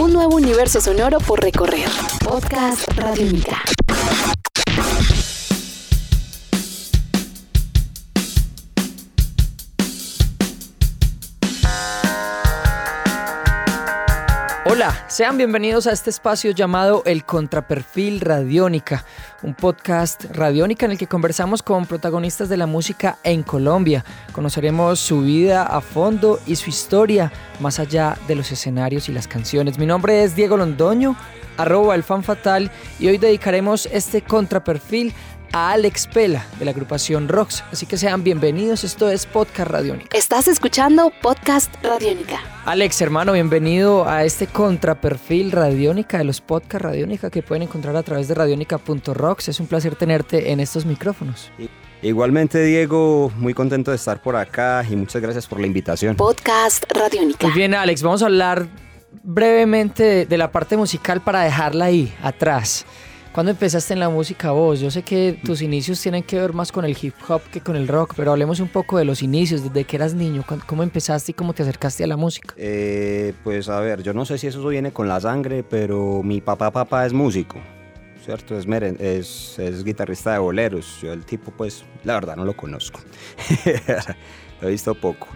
Un nuevo universo sonoro por recorrer. Podcast Radiónica. Hola, sean bienvenidos a este espacio llamado El Contraperfil Radiónica, un podcast radiónica en el que conversamos con protagonistas de la música en Colombia. Conoceremos su vida a fondo y su historia más allá de los escenarios y las canciones. Mi nombre es Diego Londoño, arroba el fan fatal, y hoy dedicaremos este contraperfil a Alex Pela de la agrupación Rox. Así que sean bienvenidos, esto es Podcast Radiónica. Estás escuchando Podcast Radiónica. Alex, hermano, bienvenido a este contraperfil Radiónica de los Podcast Radiónica que pueden encontrar a través de radionica.rocks. Es un placer tenerte en estos micrófonos. Igualmente, Diego, muy contento de estar por acá y muchas gracias por la invitación. Podcast Radiónica. Muy bien, Alex, vamos a hablar brevemente de, de la parte musical para dejarla ahí, atrás. ¿Cuándo empezaste en la música vos? Yo sé que tus inicios tienen que ver más con el hip hop que con el rock, pero hablemos un poco de los inicios, desde que eras niño, ¿cómo empezaste y cómo te acercaste a la música? Eh, pues a ver, yo no sé si eso viene con la sangre, pero mi papá papá es músico, ¿cierto? Es, meren- es, es guitarrista de boleros. Yo el tipo, pues, la verdad no lo conozco. lo he visto poco.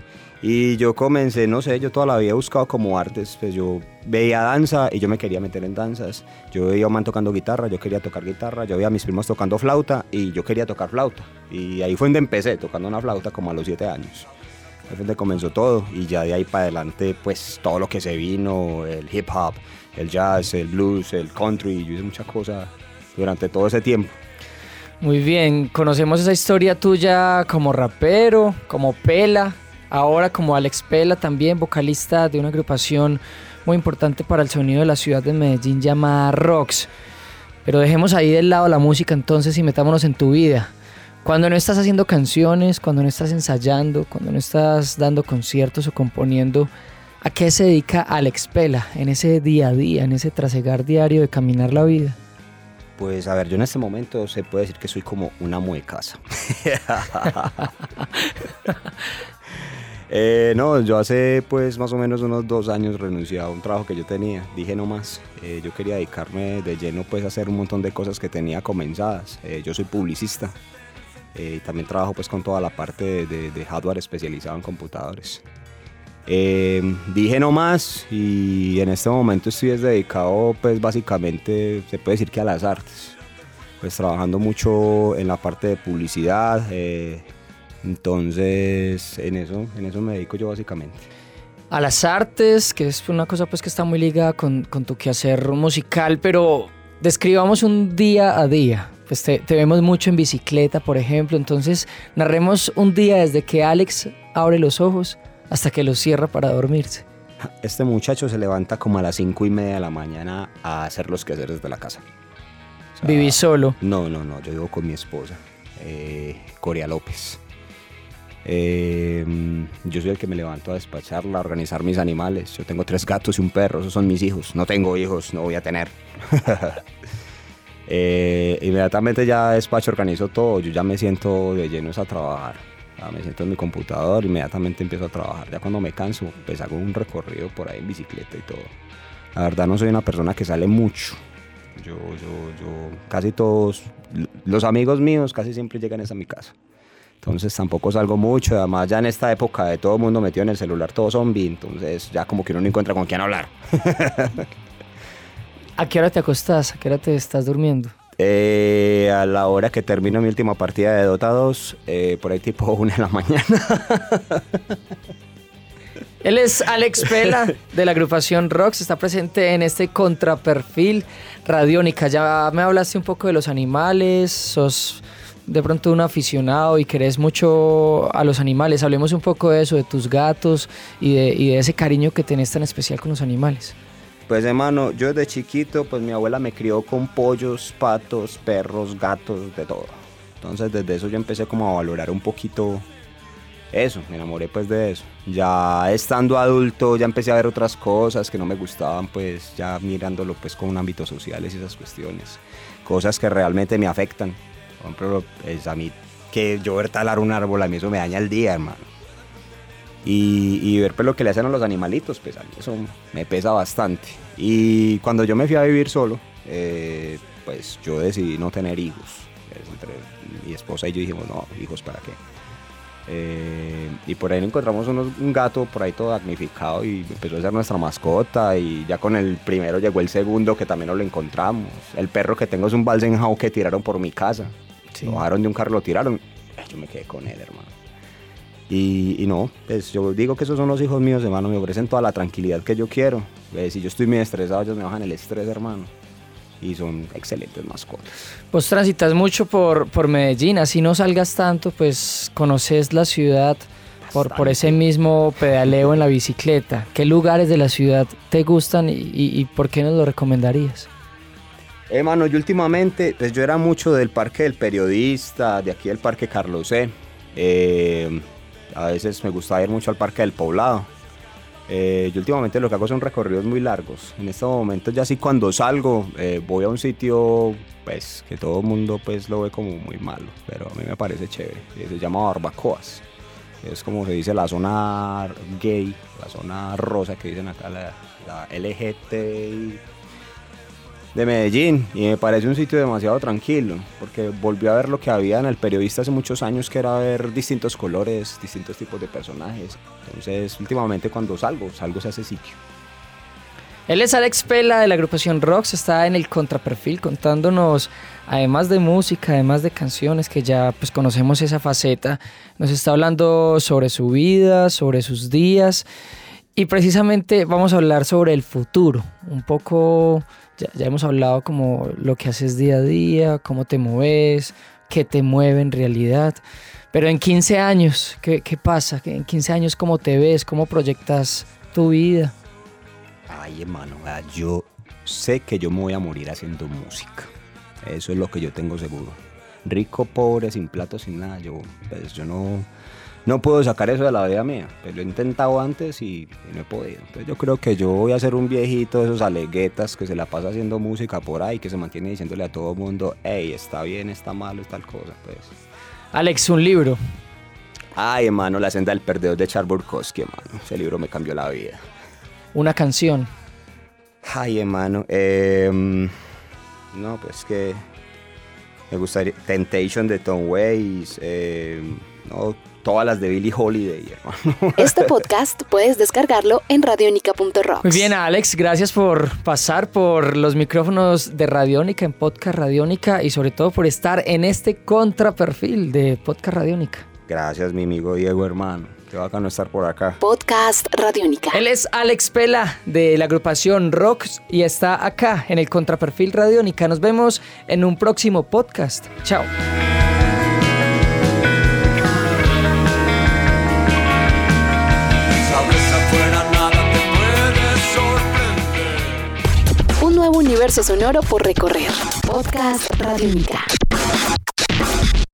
Y yo comencé, no sé, yo toda la vida he buscado como artes, pues yo veía danza y yo me quería meter en danzas. Yo veía a man tocando guitarra, yo quería tocar guitarra, yo veía a mis primos tocando flauta y yo quería tocar flauta. Y ahí fue donde empecé, tocando una flauta como a los siete años. Ahí fue donde comenzó todo y ya de ahí para adelante pues todo lo que se vino, el hip hop, el jazz, el blues, el country, yo hice muchas cosas durante todo ese tiempo. Muy bien, conocemos esa historia tuya como rapero, como Pela, ahora como Alex Pela también, vocalista de una agrupación muy importante para el sonido de la ciudad de Medellín llamada Rox. Pero dejemos ahí del lado la música entonces y metámonos en tu vida. Cuando no estás haciendo canciones, cuando no estás ensayando, cuando no estás dando conciertos o componiendo, ¿a qué se dedica Alex Pela en ese día a día, en ese trasegar diario de caminar la vida? Pues a ver, yo en este momento se puede decir que soy como un amo de casa. Eh, no, yo hace pues más o menos unos dos años renuncié a un trabajo que yo tenía. Dije no más, eh, yo quería dedicarme de lleno pues a hacer un montón de cosas que tenía comenzadas. Eh, yo soy publicista y también trabajo pues con toda la parte de, de- hardware especializado en computadores. Dije no más y en este momento estoy es dedicado pues básicamente se puede decir que a las artes. Pues trabajando mucho en la parte de publicidad. Entonces en eso, en eso me dedico yo básicamente. a las artes, que es una cosa pues que está muy ligada con, con tu quehacer musical, pero describamos un día a día. Pues te, te vemos mucho en bicicleta, por ejemplo, entonces narremos un día desde que Alex abre los ojos hasta que los cierra para dormirse. Este muchacho se levanta como a las cinco y media de la mañana a hacer los quehaceres de la casa. O sea, solo. No, no, no, yo vivo con mi esposa, eh, Coria López. Eh, yo soy el que me levanto a despacharla, a organizar mis animales. Yo tengo tres gatos y un perro, esos son mis hijos. No tengo hijos, no voy a tener. Eh, inmediatamente ya despacho, organizo todo, yo ya me siento de lleno a trabajar. Me siento en mi computador, inmediatamente empiezo a trabajar. Ya cuando me canso, pues hago un recorrido por ahí en bicicleta y todo. La verdad no soy una persona que sale mucho. Yo, yo, yo, casi todos, los amigos míos casi siempre llegan es a mi casa. Entonces tampoco salgo mucho, además ya en esta época de todo el mundo metido en el celular, todo zombie, entonces ya como que uno no encuentra con quién hablar. ¿A qué hora te acostás? ¿A qué hora te estás durmiendo? Eh, a la hora que termino mi última partida de Dota 2, eh, por ahí tipo una de la mañana. Él es Alex Pela de la agrupación Rox, está presente en este contraperfil radiónica. Ya me hablaste un poco de los animales, sos de pronto un aficionado y querés mucho a los animales. Hablemos un poco de eso, de tus gatos y de, y de ese cariño que tenés tan especial con los animales. Pues hermano, yo desde chiquito, pues mi abuela me crió con pollos, patos, perros, gatos, de todo. Entonces desde eso yo empecé como a valorar un poquito eso, me enamoré pues de eso. Ya estando adulto ya empecé a ver otras cosas que no me gustaban, pues ya mirándolo pues con ámbitos sociales y esas cuestiones. Cosas que realmente me afectan. Por ejemplo, es a mí que yo ver talar un árbol, a mí eso me daña el día, hermano. Y, ver pues, lo que le hacen a los animalitos, pues a mí eso me pesa bastante. Y cuando yo me fui a vivir solo, eh, pues yo decidí no tener hijos. Pues, entre mi esposa y yo dijimos, no, hijos para qué. Eh, y por ahí encontramos un gato por ahí todo damnificado y empezó a ser nuestra mascota y ya con el primero llegó el segundo que también nos lo encontramos. El perro que tengo es un Balsenhau que tiraron por mi casa. Lo bajaron de un carro, lo tiraron. Yo me quedé con él, hermano. Y, no, pues yo digo que esos son los hijos míos, hermano. Me ofrecen toda la tranquilidad que yo quiero. si yo estoy muy estresado, ellos me bajan el estrés, hermano y son excelentes mascotas. Pues transitas mucho por, por Medellín, así no salgas tanto, pues conoces la ciudad por, por ese mismo pedaleo en la bicicleta. ¿Qué lugares de la ciudad te gustan y, y, por qué nos lo recomendarías? Hermano, yo últimamente, pues yo era mucho del Parque del Periodista, de aquí del Parque Carlos C. Eh, a veces me gusta ir mucho al Parque del Poblado. Eh, yo últimamente lo que hago son recorridos muy largos. En estos momentos ya sí cuando salgo eh, voy a un sitio pues que todo el mundo pues lo ve como muy malo, pero a mí me parece chévere. Eh, se llama Barbacoas. Es como se dice la zona gay, la zona rosa que dicen acá, la, la LGTBI de Medellín y me parece un sitio demasiado tranquilo porque volví a ver lo que había en el periodista hace muchos años que era ver distintos colores, distintos tipos de personajes. Entonces últimamente cuando salgo, salgo a ese sitio. Él es Alex Pela de la agrupación Rocks, está en el contraperfil contándonos, además de música, además de canciones, que ya pues conocemos esa faceta, nos está hablando sobre su vida, sobre sus días y precisamente vamos a hablar sobre el futuro, un poco ya, hemos hablado como lo que haces día a día, cómo te mueves, qué te mueve en realidad. Pero en 15 años, ¿qué, qué pasa? En 15 años, ¿cómo te ves? ¿Cómo proyectas tu vida? Ay, hermano, yo sé que yo me voy a morir haciendo música. Eso es lo que yo tengo seguro. Rico, pobre, sin plato, sin nada. Yo, pues, yo no, no puedo sacar eso de la vida mía. Pues lo he intentado antes y, no he podido. Entonces yo creo que yo voy a ser un viejito de esos aleguetas que se la pasa haciendo música por ahí, que se mantiene diciéndole a todo el mundo, hey, está bien, está malo, es tal cosa. Pues. Alex, un libro. Ay, hermano, La senda del perdedor de Charles Bukowski, hermano. Ese libro me cambió la vida. Una canción. Ay, hermano. Em, no, pues que me gustaría Temptation de Tom Waits. Em, no, todas las de Billie Holiday, hermano. Este podcast puedes descargarlo en radionica.rocks. Muy bien, Alex, gracias por pasar por los micrófonos de Radiónica en Podcast Radiónica y sobre todo por estar en este contraperfil de Podcast Radiónica. Gracias, mi amigo Diego, hermano. Qué bacano estar por acá. Podcast Radiónica. Él es Alex Pela de la agrupación Rocks y está acá en el contraperfil Radiónica. Nos vemos en un próximo podcast. Chao. Universo sonoro por recorrer. Podcast Radio Mica.